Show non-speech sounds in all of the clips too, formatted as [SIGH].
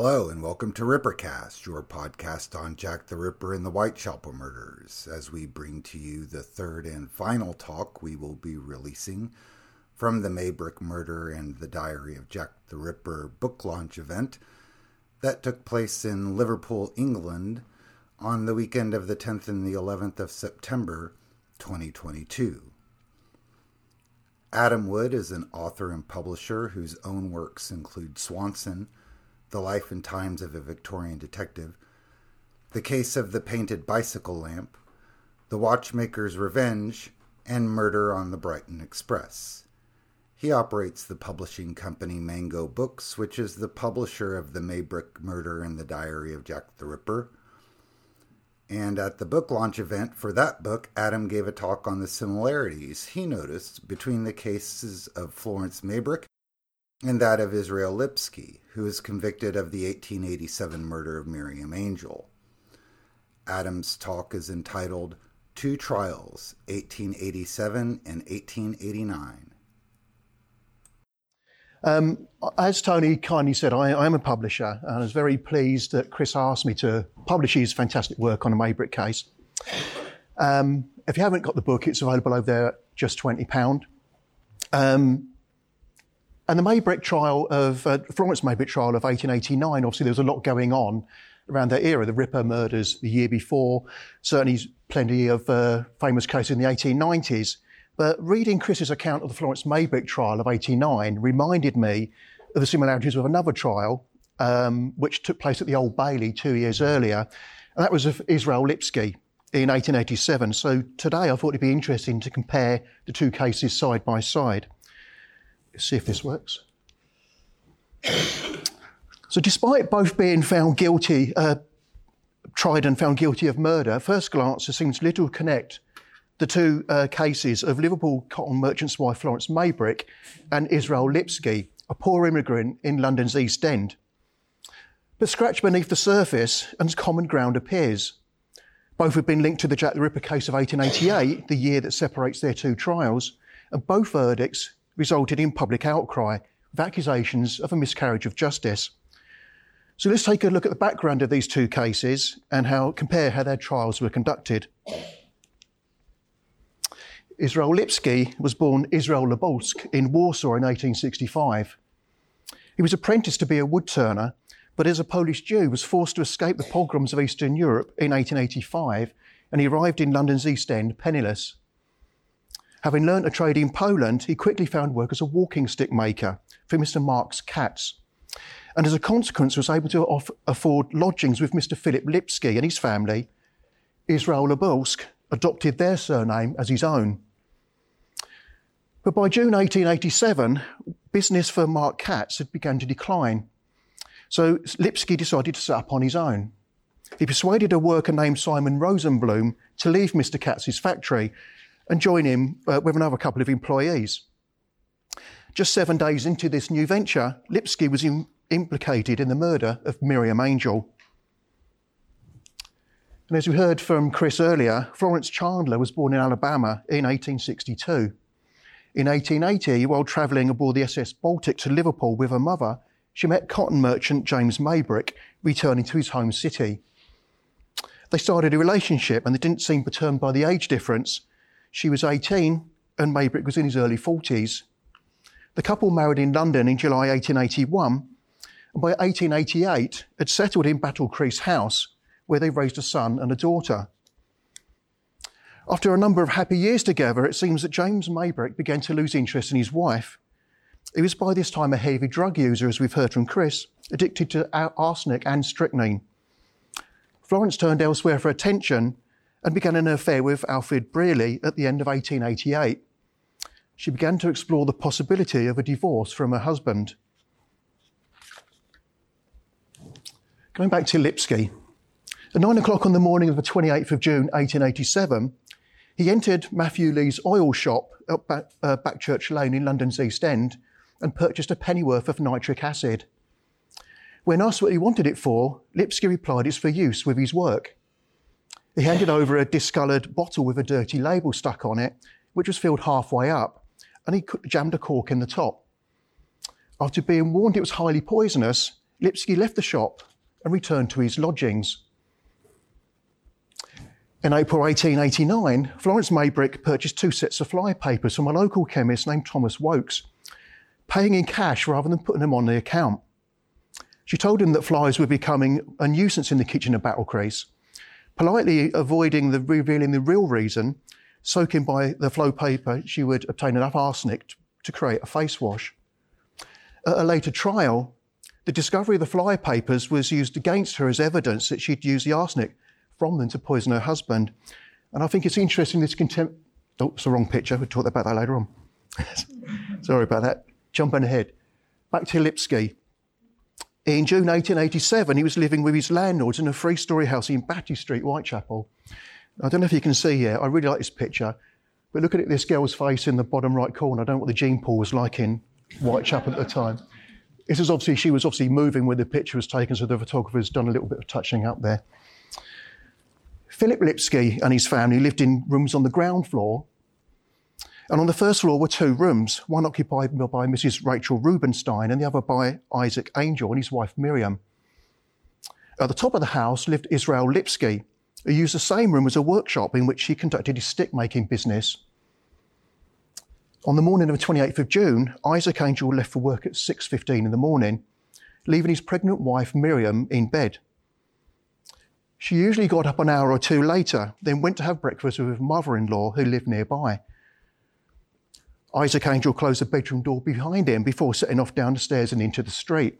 Hello, and welcome to Rippercast, your podcast on Jack the Ripper and the Whitechapel murders, as we bring to you the third and final talk we will be releasing from the Maybrick murder and the Diary of Jack the Ripper book launch event that took place in Liverpool, England on the weekend of the 10th and the 11th of September 2022. Adam Wood is an author and publisher whose own works include Swanson, The Life and Times of a Victorian Detective, The Case of the Painted Bicycle Lamp, The Watchmaker's Revenge, and Murder on the Brighton Express. He operates the publishing company Mango Books, which is the publisher of The Maybrick Murder and the Diary of Jack the Ripper, and at the book launch event for that book, Adam gave a talk on the similarities he noticed between the cases of Florence Maybrick and that of Israel Lipski, who was convicted of the 1887 murder of Miriam Angel. Adam's talk is entitled Two Trials, 1887 and 1889. Um, as Tony kindly said, I, am a publisher, and I was very pleased that Chris asked me to publish his fantastic work on the Maybrick case. Um, if you haven't got the book, it's available over there at just £20. Um, and the Maybrick trial of, uh, Florence Maybrick trial of 1889, obviously there was a lot going on around that era. The Ripper murders the year before, certainly plenty of uh, famous cases in the 1890s. But reading Chris's account of the Florence Maybrick trial of 89 reminded me of the similarities with another trial, um, which took place at the Old Bailey two years earlier. And that was of Israel Lipski in 1887. So today I thought it'd be interesting to compare the two cases side by side. Let's see if this works. So, despite both being found guilty, uh, tried and found guilty of murder, at first glance there seems little connect the two uh, cases of Liverpool cotton merchant's wife Florence Maybrick and Israel Lipski, a poor immigrant in London's East End. But scratch beneath the surface and common ground appears. Both have been linked to the Jack the Ripper case of 1888, the year that separates their two trials, and both verdicts resulted in public outcry with accusations of a miscarriage of justice. So let's take a look at the background of these two cases and how compare how their trials were conducted. Israel Lipski was born Israel Lobulsk in Warsaw in 1865. He was apprenticed to be a woodturner, but as a Polish Jew was forced to escape the pogroms of Eastern Europe in 1885 and he arrived in London's East End penniless. Having learnt a trade in Poland, he quickly found work as a walking stick maker for Mr. Marx Katz. And as a consequence, was able to off- afford lodgings with Mr. Philip Lipski and his family. Israel Lobulsk adopted their surname as his own. But by June 1887, business for Mark Katz had begun to decline. So Lipski decided to set up on his own. He persuaded a worker named Simon Rosenblum to leave Mr. Katz's factory and join him uh, with another couple of employees. Just seven days into this new venture, Lipski was in, implicated in the murder of Miriam Angel. And as we heard from Chris earlier, Florence Chandler was born in Alabama in 1862. In 1880, while travelling aboard the SS Baltic to Liverpool with her mother, she met cotton merchant James Maybrick returning to his home city. They started a relationship and they didn't seem perturbed by the age difference. She was 18 and Maybrick was in his early 40s. The couple married in London in July 1881 and by 1888 had settled in Battlecrease House where they raised a son and a daughter. After a number of happy years together, it seems that James Maybrick began to lose interest in his wife. He was by this time a heavy drug user, as we've heard from Chris, addicted to arsenic and strychnine. Florence turned elsewhere for attention and began an affair with Alfred Brierley at the end of 1888. She began to explore the possibility of a divorce from her husband. Going back to Lipski, at nine o'clock on the morning of the 28th of June 1887, he entered Matthew Lee's oil shop at uh, Backchurch Lane in London's East End and purchased a pennyworth of nitric acid. When asked what he wanted it for, Lipski replied it's for use with his work. He handed over a discoloured bottle with a dirty label stuck on it, which was filled halfway up, and he jammed a cork in the top. After being warned it was highly poisonous, Lipski left the shop and returned to his lodgings. In April 1889, Florence Maybrick purchased two sets of fly papers from a local chemist named Thomas Wokes, paying in cash rather than putting them on the account. She told him that flies were becoming a nuisance in the kitchen of Battlecrease. Politely avoiding the revealing the real reason, soaking by the flow paper, she would obtain enough arsenic to create a face wash. At a later trial, the discovery of the fly papers was used against her as evidence that she'd used the arsenic from them to poison her husband. And I think it's interesting this contempt. Oh, it's the wrong picture. We'll talk about that later on. [LAUGHS] Sorry about that. Jumping ahead. Back to Lipski. In June 1887, he was living with his landlords in a three story house in Batty Street, Whitechapel. I don't know if you can see here, I really like this picture, but look at this girl's face in the bottom right corner. I don't know what the gene pool was like in Whitechapel at the time. This is obviously, she was obviously moving when the picture was taken, so the photographer's done a little bit of touching up there. Philip Lipski and his family lived in rooms on the ground floor. And on the first floor were two rooms, one occupied by Mrs. Rachel Rubenstein and the other by Isaac Angel and his wife Miriam. At the top of the house lived Israel Lipski, who used the same room as a workshop in which he conducted his stick making business. On the morning of the 28th of June, Isaac Angel left for work at 6.15 in the morning, leaving his pregnant wife Miriam in bed. She usually got up an hour or two later, then went to have breakfast with her mother in law who lived nearby. Isaac Angel closed the bedroom door behind him before setting off down the stairs and into the street.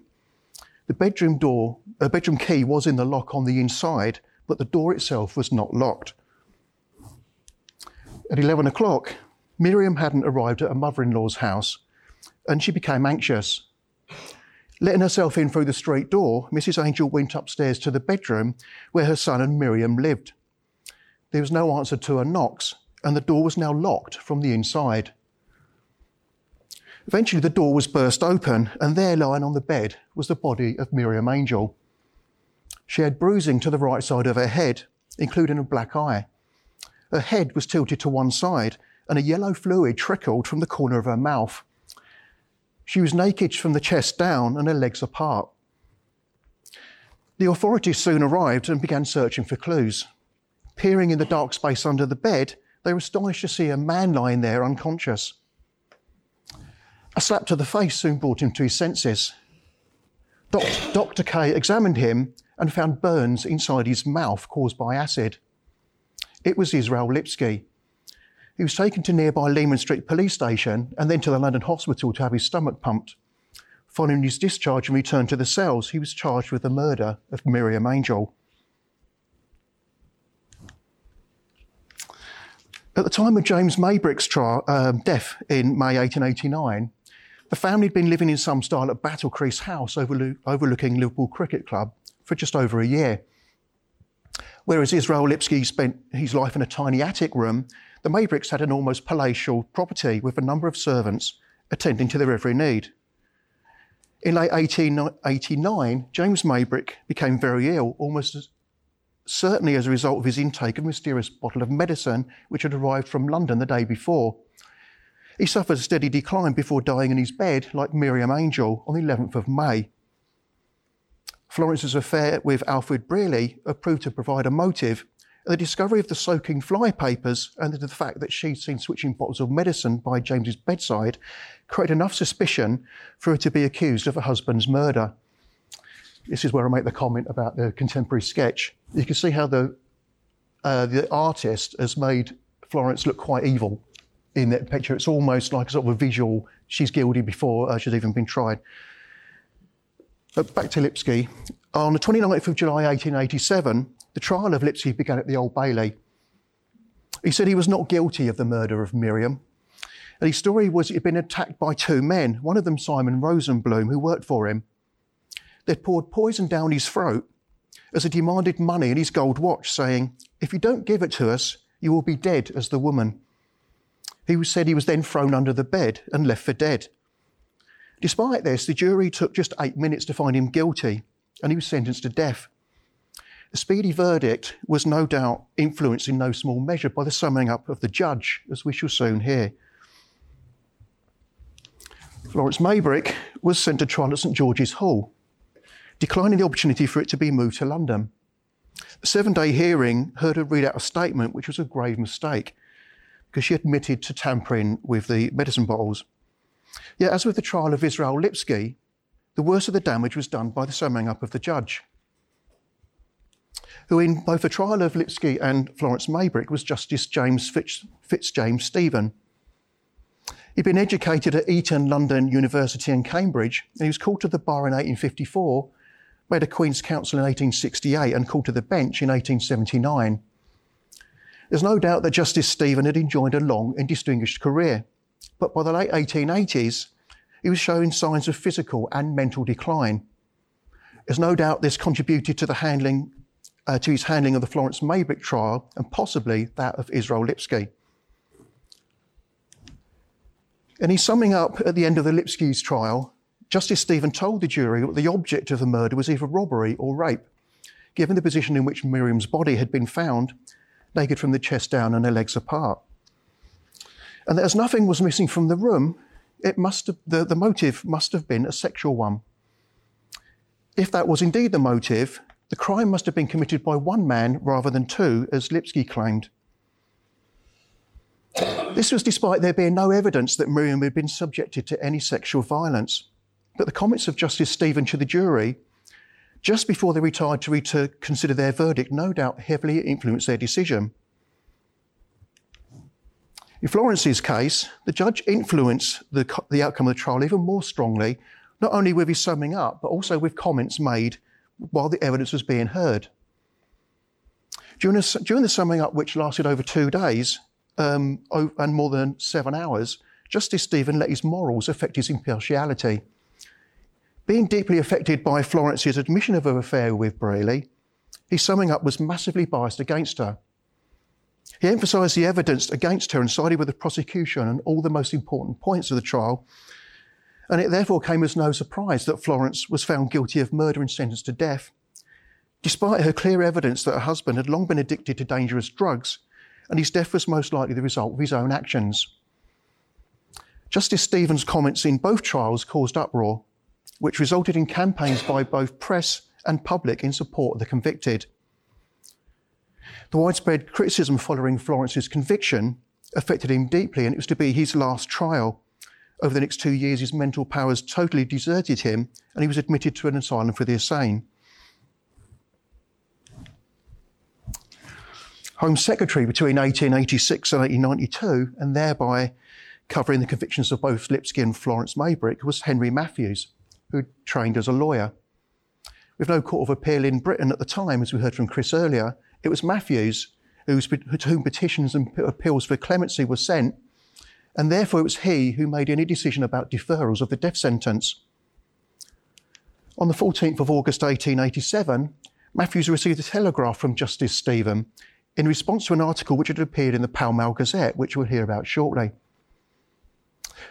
The bedroom door, a bedroom key was in the lock on the inside, but the door itself was not locked. At 11 o'clock, Miriam hadn't arrived at her mother in law's house, and she became anxious. Letting herself in through the street door, Mrs. Angel went upstairs to the bedroom where her son and Miriam lived. There was no answer to her knocks, and the door was now locked from the inside. Eventually, the door was burst open, and there, lying on the bed, was the body of Miriam Angel. She had bruising to the right side of her head, including a black eye. Her head was tilted to one side, and a yellow fluid trickled from the corner of her mouth. She was naked from the chest down and her legs apart. The authorities soon arrived and began searching for clues. Peering in the dark space under the bed, they were astonished to see a man lying there unconscious. A slap to the face soon brought him to his senses. Dr. Kay examined him and found burns inside his mouth caused by acid. It was Israel Lipski, he was taken to nearby Leman Street police station and then to the London hospital to have his stomach pumped. Following his discharge and return to the cells, he was charged with the murder of Miriam Angel. At the time of James Maybrick's trial, um, death in May 1889, the family had been living in some style at Battlecrease House overlooking Liverpool Cricket Club for just over a year. Whereas Israel Lipski spent his life in a tiny attic room, the Maybricks had an almost palatial property with a number of servants attending to their every need. In late 1889, James Maybrick became very ill, almost as, certainly as a result of his intake of a mysterious bottle of medicine which had arrived from London the day before. He suffered a steady decline before dying in his bed, like Miriam Angel, on the 11th of May. Florence's affair with Alfred Brierley proved to provide a motive and the discovery of the soaking fly papers and the fact that she'd seen switching bottles of medicine by James's bedside created enough suspicion for her to be accused of her husband's murder. This is where I make the comment about the contemporary sketch. You can see how the uh, the artist has made Florence look quite evil in that picture. It's almost like a sort of a visual. She's guilty before uh, she's even been tried. But back to Lipski. On the 29th of July 1887, the trial of Lipski began at the Old Bailey. He said he was not guilty of the murder of Miriam. And his story was he'd been attacked by two men, one of them Simon Rosenblum, who worked for him. They'd poured poison down his throat as he demanded money and his gold watch, saying, If you don't give it to us, you will be dead as the woman. He was said he was then thrown under the bed and left for dead. Despite this, the jury took just eight minutes to find him guilty, and he was sentenced to death. The speedy verdict was no doubt influenced in no small measure by the summing up of the judge, as we shall soon hear. Florence Maybrick was sent to trial at St George's Hall. declining the opportunity for it to be moved to London. The seven day hearing heard her read out a statement which was a grave mistake because she admitted to tampering with the medicine bottles. Yet, as with the trial of Israel Lipski, the worst of the damage was done by the summing up of the judge, who, in both the trial of Lipski and Florence Maybrick, was Justice James Fitz, Fitzjames Stephen. He'd been educated at Eton, London University, and Cambridge, and he was called to the bar in 1854, made a Queen's Counsel in 1868, and called to the bench in 1879. There's no doubt that Justice Stephen had enjoyed a long and distinguished career, but by the late 1880s, he was showing signs of physical and mental decline. There's no doubt this contributed to the handling, uh, to his handling of the Florence Maybrick trial and possibly that of Israel Lipski. And he's summing up at the end of the Lipski's trial, Justice Stephen told the jury that the object of the murder was either robbery or rape, given the position in which Miriam's body had been found naked from the chest down and her legs apart. And as nothing was missing from the room, it must have, the, the motive must have been a sexual one. If that was indeed the motive, the crime must have been committed by one man rather than two, as Lipski claimed. This was despite there being no evidence that Miriam had been subjected to any sexual violence. But the comments of Justice Stephen to the jury just before they retired to, to consider their verdict, no doubt heavily influenced their decision. In Florence's case, the judge influenced the, the outcome of the trial even more strongly, not only with his summing up, but also with comments made while the evidence was being heard. During, during the summing up, which lasted over two days um, and more than seven hours, Justice Stephen let his morals affect his impartiality. Being deeply affected by Florence's admission of her affair with Brierley, his summing up was massively biased against her. He emphasised the evidence against her and sided with the prosecution on all the most important points of the trial, and it therefore came as no surprise that Florence was found guilty of murder and sentenced to death, despite her clear evidence that her husband had long been addicted to dangerous drugs, and his death was most likely the result of his own actions. Justice Stephen's comments in both trials caused uproar, which resulted in campaigns by both press and public in support of the convicted. The widespread criticism following Florence's conviction affected him deeply, and it was to be his last trial. Over the next two years, his mental powers totally deserted him, and he was admitted to an asylum for the insane. Home Secretary between 1886 and 1892, and thereby covering the convictions of both Lipski and Florence Maybrick, was Henry Matthews who trained as a lawyer. With no court of appeal in Britain at the time, as we heard from Chris earlier, it was Matthews to whom petitions and appeals for clemency were sent, and therefore it was he who made any decision about deferrals of the death sentence. On the 14th of August 1887, Matthews received a telegraph from Justice Stephen in response to an article which had appeared in the Pall Mall Gazette, which we'll hear about shortly.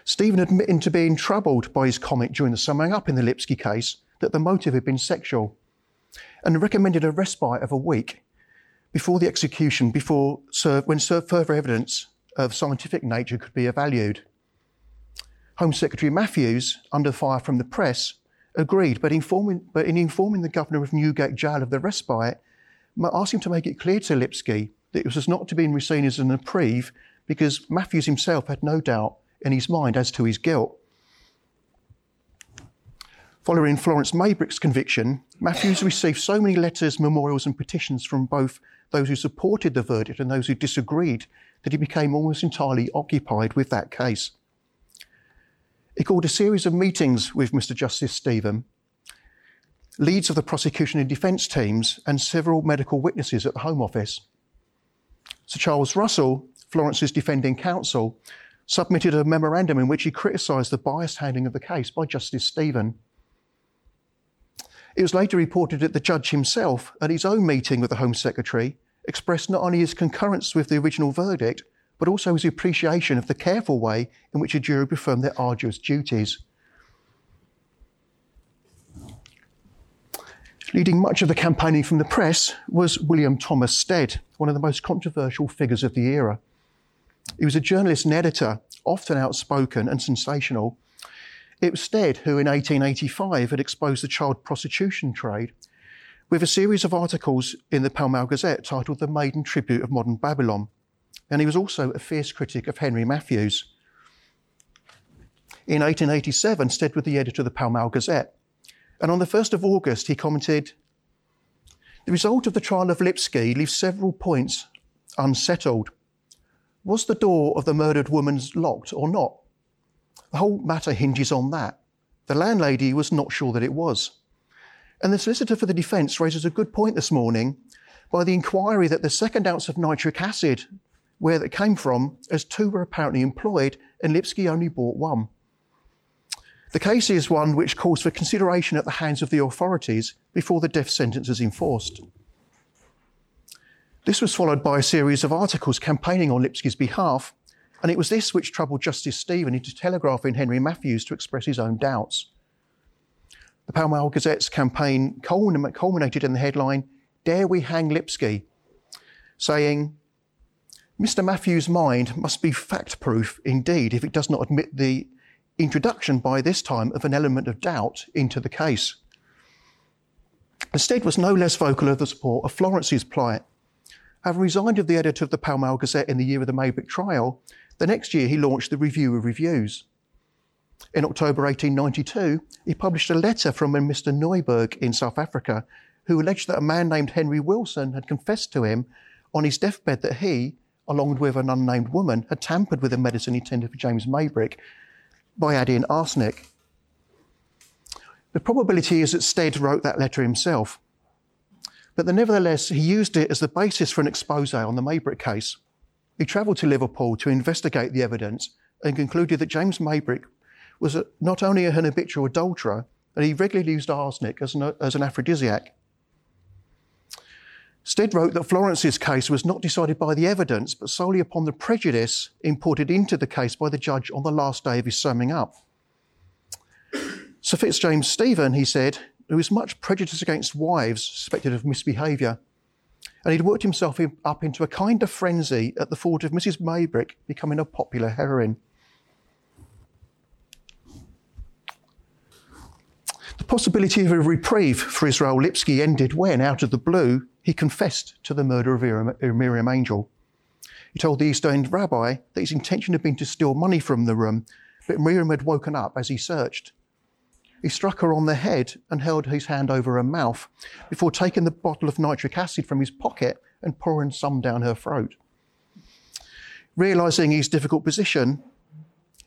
Stephen admitting to being troubled by his comment during the summing up in the Lipski case that the motive had been sexual and recommended a respite of a week before the execution, before when further evidence of scientific nature could be evaluated. Home Secretary Matthews, under fire from the press, agreed, but, informing, but in informing the governor of Newgate Jail of the respite, asked him to make it clear to Lipski that it was not to be seen as an reprieve because Matthews himself had no doubt in his mind as to his guilt. Following Florence Maybrick's conviction, Matthews received so many letters, memorials, and petitions from both those who supported the verdict and those who disagreed that he became almost entirely occupied with that case. He called a series of meetings with Mr. Justice Stephen, leads of the prosecution and defence teams, and several medical witnesses at the Home Office. Sir Charles Russell, Florence's defending counsel, submitted a memorandum in which he criticised the biased handling of the case by Justice Stephen. It was later reported that the judge himself, at his own meeting with the Home Secretary, expressed not only his concurrence with the original verdict, but also his appreciation of the careful way in which a jury performed their arduous duties. Leading much of the campaigning from the press was William Thomas Stead, one of the most controversial figures of the era. He was a journalist and editor, often outspoken and sensational. It was Stead who, in 1885, had exposed the child prostitution trade with a series of articles in the Pall Mall Gazette titled The Maiden Tribute of Modern Babylon. And he was also a fierce critic of Henry Matthews. In 1887, Stead was the editor of the Pall Mall Gazette. And on the 1st of August, he commented The result of the trial of Lipski leaves several points unsettled. Was the door of the murdered woman's locked or not? The whole matter hinges on that. The landlady was not sure that it was. And the solicitor for the defence raises a good point this morning by the inquiry that the second ounce of nitric acid, where that came from, as two were apparently employed, and Lipski only bought one. The case is one which calls for consideration at the hands of the authorities before the death sentence is enforced. This was followed by a series of articles campaigning on Lipski's behalf, and it was this which troubled Justice Stephen into telegraphing Henry Matthews to express his own doubts. The Pall Mall Gazette's campaign culminated in the headline, Dare We Hang Lipski? saying, Mr. Matthews' mind must be fact proof indeed if it does not admit the introduction by this time of an element of doubt into the case. Stead was no less vocal of the support of Florence's plight. Having resigned as the editor of the Pall Mall Gazette in the year of the Maybrick trial, the next year he launched the Review of Reviews. In October 1892, he published a letter from a Mr. Neuberg in South Africa, who alleged that a man named Henry Wilson had confessed to him on his deathbed that he, along with an unnamed woman, had tampered with the medicine intended for James Maybrick by adding arsenic. The probability is that Stead wrote that letter himself. But then, nevertheless, he used it as the basis for an expose on the Maybrick case. He travelled to Liverpool to investigate the evidence and concluded that James Maybrick was not only an habitual adulterer, but he regularly used arsenic as an, as an aphrodisiac. Stead wrote that Florence's case was not decided by the evidence, but solely upon the prejudice imported into the case by the judge on the last day of his summing up. Sir Fitzjames Stephen, he said, who was much prejudiced against wives suspected of misbehaviour, and he'd worked himself up into a kind of frenzy at the thought of Mrs. Maybrick becoming a popular heroine. The possibility of a reprieve for Israel Lipski ended when, out of the blue, he confessed to the murder of Miriam Angel. He told the East End rabbi that his intention had been to steal money from the room, but Miriam had woken up as he searched. He struck her on the head and held his hand over her mouth before taking the bottle of nitric acid from his pocket and pouring some down her throat. Realizing his difficult position,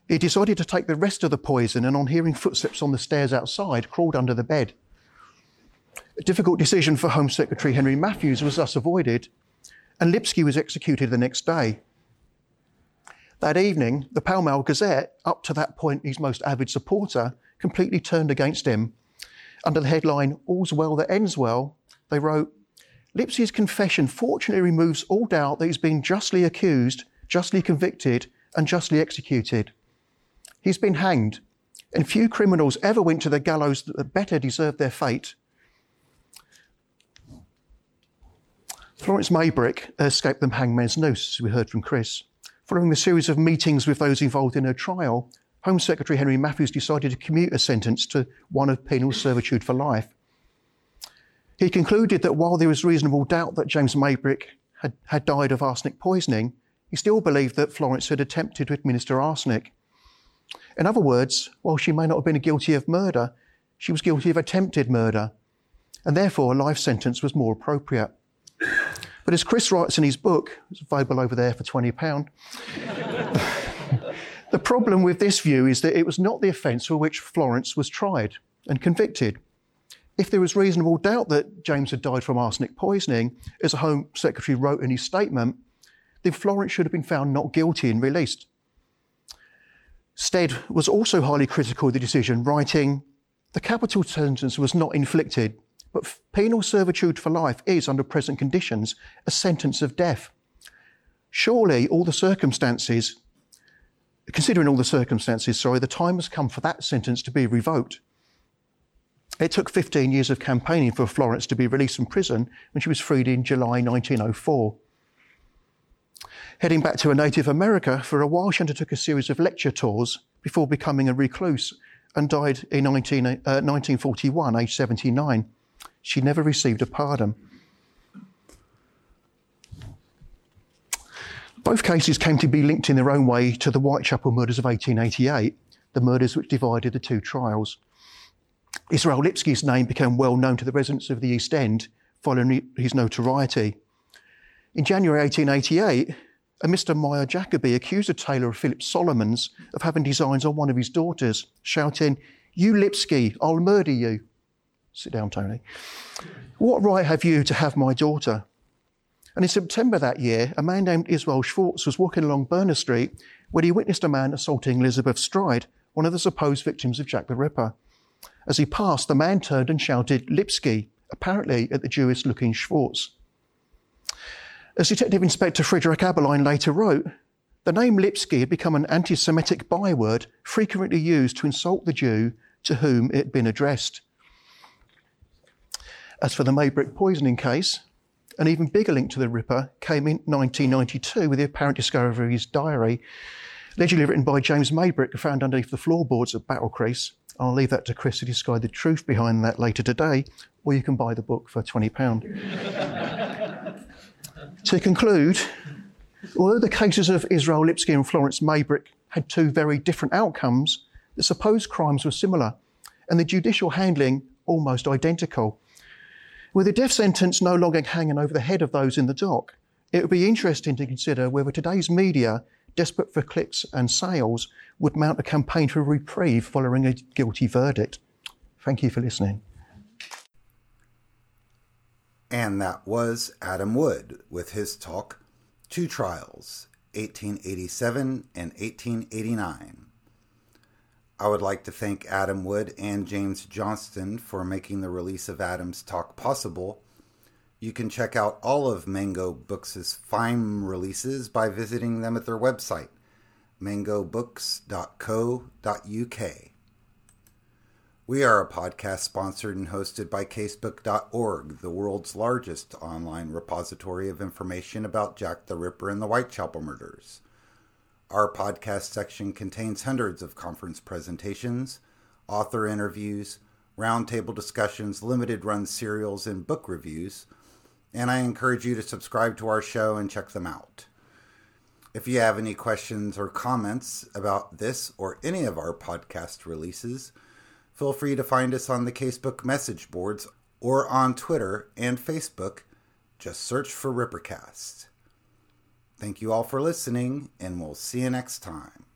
he decided to take the rest of the poison and, on hearing footsteps on the stairs outside, crawled under the bed. A difficult decision for Home Secretary Henry Matthews was thus avoided, and Lipski was executed the next day. That evening, the Pall Mall Gazette, up to that point his most avid supporter, completely turned against him. Under the headline, All's Well That Ends Well, they wrote, Lipski's confession fortunately removes all doubt that he's been justly accused, justly convicted, and justly executed. He's been hanged, and few criminals ever went to the gallows that better deserved their fate. Florence Maybrick escaped the hangman's noose, as we heard from Chris. Following a series of meetings with those involved in her trial, Home Secretary Henry Matthews decided to commute a sentence to one of penal servitude for life. He concluded that while there was reasonable doubt that James Maybrick had, had died of arsenic poisoning, he still believed that Florence had attempted to administer arsenic. In other words, while she may not have been guilty of murder, she was guilty of attempted murder, and therefore a life sentence was more appropriate. But as Chris writes in his book, it's available over there for £20, the problem with this view is that it was not the offence for which Florence was tried and convicted. If there was reasonable doubt that James had died from arsenic poisoning, as the Home Secretary wrote in his statement, then Florence should have been found not guilty and released. Stead was also highly critical of the decision, writing, The capital sentence was not inflicted, but penal servitude for life is, under present conditions, a sentence of death. Surely all the circumstances, considering all the circumstances, sorry, the time has come for that sentence to be revoked. It took 15 years of campaigning for Florence to be released from prison when she was freed in July 1904. Heading back to a native America, for a while she undertook a series of lecture tours before becoming a recluse and died in 19, uh, 1941, aged 79. She never received a pardon. Both cases came to be linked in their own way to the Whitechapel murders of 1888, the murders which divided the two trials. Israel Lipski's name became well known to the residents of the East End following his notoriety. In January 1888, a Mr. Meyer Jacoby accused a tailor of Philip Solomons of having designs on one of his daughters, shouting, You Lipski, I'll murder you. Sit down, Tony. What right have you to have my daughter? And in September that year, a man named Israel Schwartz was walking along Berner Street when he witnessed a man assaulting Elizabeth Stride, one of the supposed victims of Jack the Ripper. As he passed, the man turned and shouted, Lipski, apparently at the Jewish looking Schwartz. As Detective Inspector Frederick Abberline later wrote, the name Lipski had become an anti Semitic byword frequently used to insult the Jew to whom it had been addressed. As for the Maybrick poisoning case, an even bigger link to the Ripper came in 1992 with the apparent discovery of his diary, allegedly written by James Maybrick, found underneath the floorboards at Battlecrease. I'll leave that to Chris to discover the truth behind that later today, or you can buy the book for £20. [LAUGHS] to conclude, although the cases of Israel Lipski and Florence Maybrick had two very different outcomes, the supposed crimes were similar and the judicial handling almost identical. With the death sentence no longer hanging over the head of those in the dock, it would be interesting to consider whether today's media, desperate for clicks and sales, would mount a campaign for a reprieve following a guilty verdict. Thank you for listening. And that was Adam Wood with his talk, Two Trials, 1887 and 1889. I would like to thank Adam Wood and James Johnston for making the release of Adam's talk possible. You can check out all of Mango Books' fine releases by visiting them at their website, mangobooks.co.uk. We are a podcast sponsored and hosted by Casebook.org, the world's largest online repository of information about Jack the Ripper and the Whitechapel murders. Our podcast section contains hundreds of conference presentations, author interviews, roundtable discussions, limited run serials, and book reviews, and I encourage you to subscribe to our show and check them out. If you have any questions or comments about this or any of our podcast releases, feel free to find us on the Casebook message boards or on Twitter and Facebook. Just search for Rippercast. Thank you all for listening, and we'll see you next time.